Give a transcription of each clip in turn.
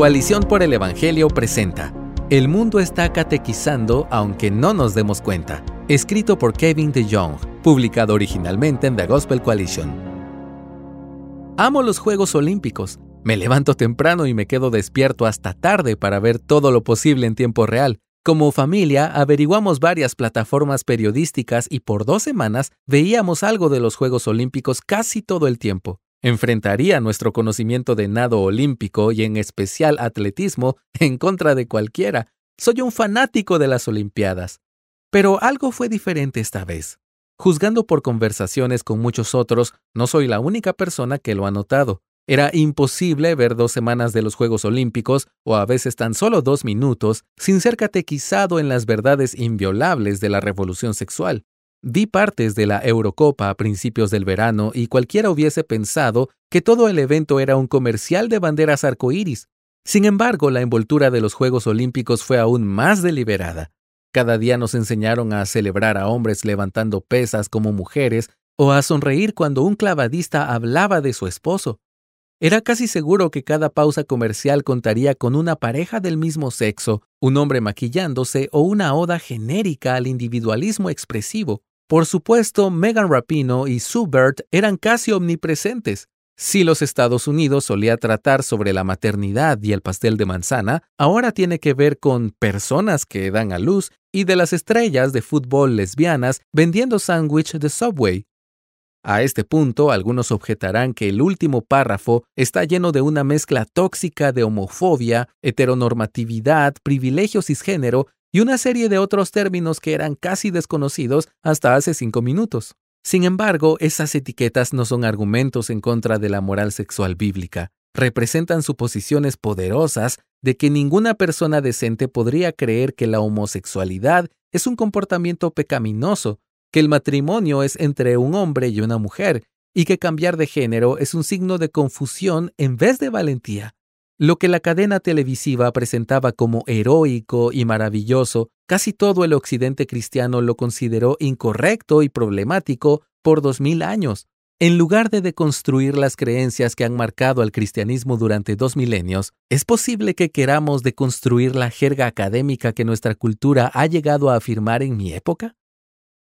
Coalición por el Evangelio presenta El mundo está catequizando aunque no nos demos cuenta, escrito por Kevin DeYoung, publicado originalmente en The Gospel Coalition. Amo los Juegos Olímpicos. Me levanto temprano y me quedo despierto hasta tarde para ver todo lo posible en tiempo real. Como familia, averiguamos varias plataformas periodísticas y por dos semanas veíamos algo de los Juegos Olímpicos casi todo el tiempo. Enfrentaría nuestro conocimiento de nado olímpico y en especial atletismo en contra de cualquiera. Soy un fanático de las Olimpiadas. Pero algo fue diferente esta vez. Juzgando por conversaciones con muchos otros, no soy la única persona que lo ha notado. Era imposible ver dos semanas de los Juegos Olímpicos, o a veces tan solo dos minutos, sin ser catequizado en las verdades inviolables de la revolución sexual. Vi partes de la Eurocopa a principios del verano y cualquiera hubiese pensado que todo el evento era un comercial de banderas arcoíris. Sin embargo, la envoltura de los Juegos Olímpicos fue aún más deliberada. Cada día nos enseñaron a celebrar a hombres levantando pesas como mujeres o a sonreír cuando un clavadista hablaba de su esposo. Era casi seguro que cada pausa comercial contaría con una pareja del mismo sexo, un hombre maquillándose o una oda genérica al individualismo expresivo. Por supuesto, Megan Rapino y Sue Bird eran casi omnipresentes. Si los Estados Unidos solía tratar sobre la maternidad y el pastel de manzana, ahora tiene que ver con personas que dan a luz y de las estrellas de fútbol lesbianas vendiendo sándwich de Subway. A este punto, algunos objetarán que el último párrafo está lleno de una mezcla tóxica de homofobia, heteronormatividad, privilegio cisgénero y una serie de otros términos que eran casi desconocidos hasta hace cinco minutos. Sin embargo, esas etiquetas no son argumentos en contra de la moral sexual bíblica. Representan suposiciones poderosas de que ninguna persona decente podría creer que la homosexualidad es un comportamiento pecaminoso, que el matrimonio es entre un hombre y una mujer, y que cambiar de género es un signo de confusión en vez de valentía. Lo que la cadena televisiva presentaba como heroico y maravilloso, casi todo el occidente cristiano lo consideró incorrecto y problemático por dos mil años. En lugar de deconstruir las creencias que han marcado al cristianismo durante dos milenios, ¿es posible que queramos deconstruir la jerga académica que nuestra cultura ha llegado a afirmar en mi época?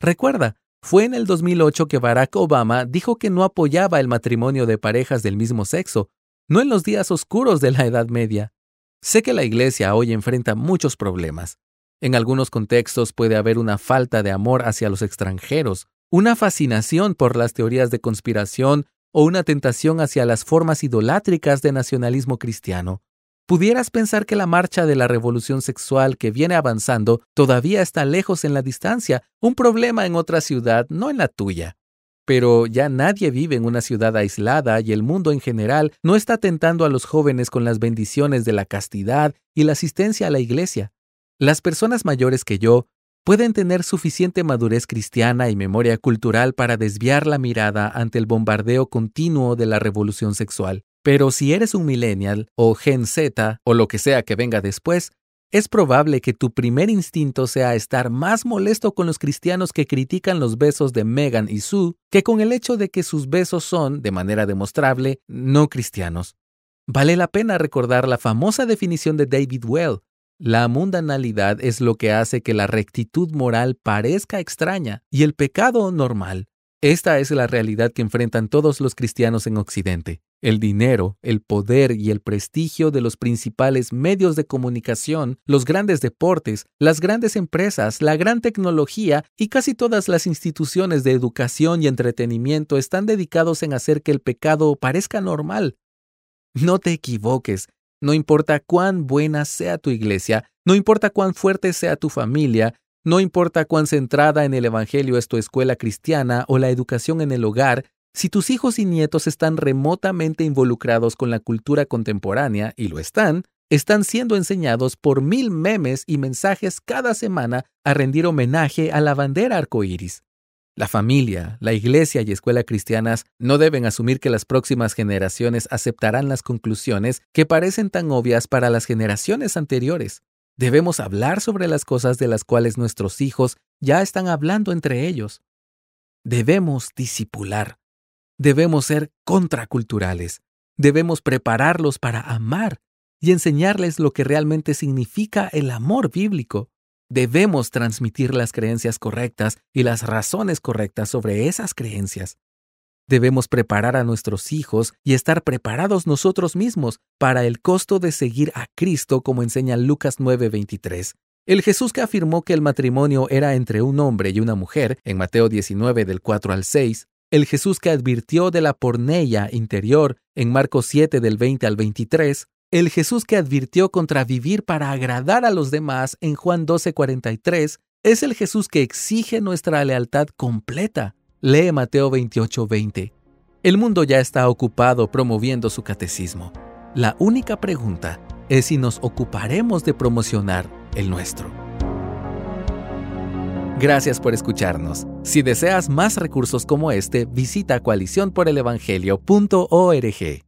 Recuerda, fue en el 2008 que Barack Obama dijo que no apoyaba el matrimonio de parejas del mismo sexo, no en los días oscuros de la Edad Media. Sé que la Iglesia hoy enfrenta muchos problemas. En algunos contextos puede haber una falta de amor hacia los extranjeros, una fascinación por las teorías de conspiración o una tentación hacia las formas idolátricas de nacionalismo cristiano. Pudieras pensar que la marcha de la revolución sexual que viene avanzando todavía está lejos en la distancia, un problema en otra ciudad, no en la tuya. Pero ya nadie vive en una ciudad aislada y el mundo en general no está tentando a los jóvenes con las bendiciones de la castidad y la asistencia a la iglesia. Las personas mayores que yo pueden tener suficiente madurez cristiana y memoria cultural para desviar la mirada ante el bombardeo continuo de la revolución sexual. Pero si eres un millennial o Gen Z o lo que sea que venga después, es probable que tu primer instinto sea estar más molesto con los cristianos que critican los besos de Megan y Sue que con el hecho de que sus besos son, de manera demostrable, no cristianos. Vale la pena recordar la famosa definición de David Well. La mundanalidad es lo que hace que la rectitud moral parezca extraña y el pecado normal. Esta es la realidad que enfrentan todos los cristianos en Occidente. El dinero, el poder y el prestigio de los principales medios de comunicación, los grandes deportes, las grandes empresas, la gran tecnología y casi todas las instituciones de educación y entretenimiento están dedicados en hacer que el pecado parezca normal. No te equivoques, no importa cuán buena sea tu iglesia, no importa cuán fuerte sea tu familia, no importa cuán centrada en el Evangelio es tu escuela cristiana o la educación en el hogar, si tus hijos y nietos están remotamente involucrados con la cultura contemporánea, y lo están, están siendo enseñados por mil memes y mensajes cada semana a rendir homenaje a la bandera arcoíris. La familia, la iglesia y escuela cristianas no deben asumir que las próximas generaciones aceptarán las conclusiones que parecen tan obvias para las generaciones anteriores. Debemos hablar sobre las cosas de las cuales nuestros hijos ya están hablando entre ellos. Debemos disipular, Debemos ser contraculturales. Debemos prepararlos para amar. y enseñarles lo que realmente significa el amor bíblico. Debemos transmitir las creencias correctas y las razones correctas sobre esas creencias. Debemos preparar a nuestros hijos y estar preparados nosotros mismos para el costo de seguir a Cristo como enseña Lucas 9:23. El Jesús que afirmó que el matrimonio era entre un hombre y una mujer en Mateo 19 del 4 al 6, el Jesús que advirtió de la pornella interior en Marcos 7 del 20 al 23, el Jesús que advirtió contra vivir para agradar a los demás en Juan 12:43, es el Jesús que exige nuestra lealtad completa. Lee Mateo 28:20. El mundo ya está ocupado promoviendo su catecismo. La única pregunta es si nos ocuparemos de promocionar el nuestro. Gracias por escucharnos. Si deseas más recursos como este, visita coaliciónporelevangelio.org.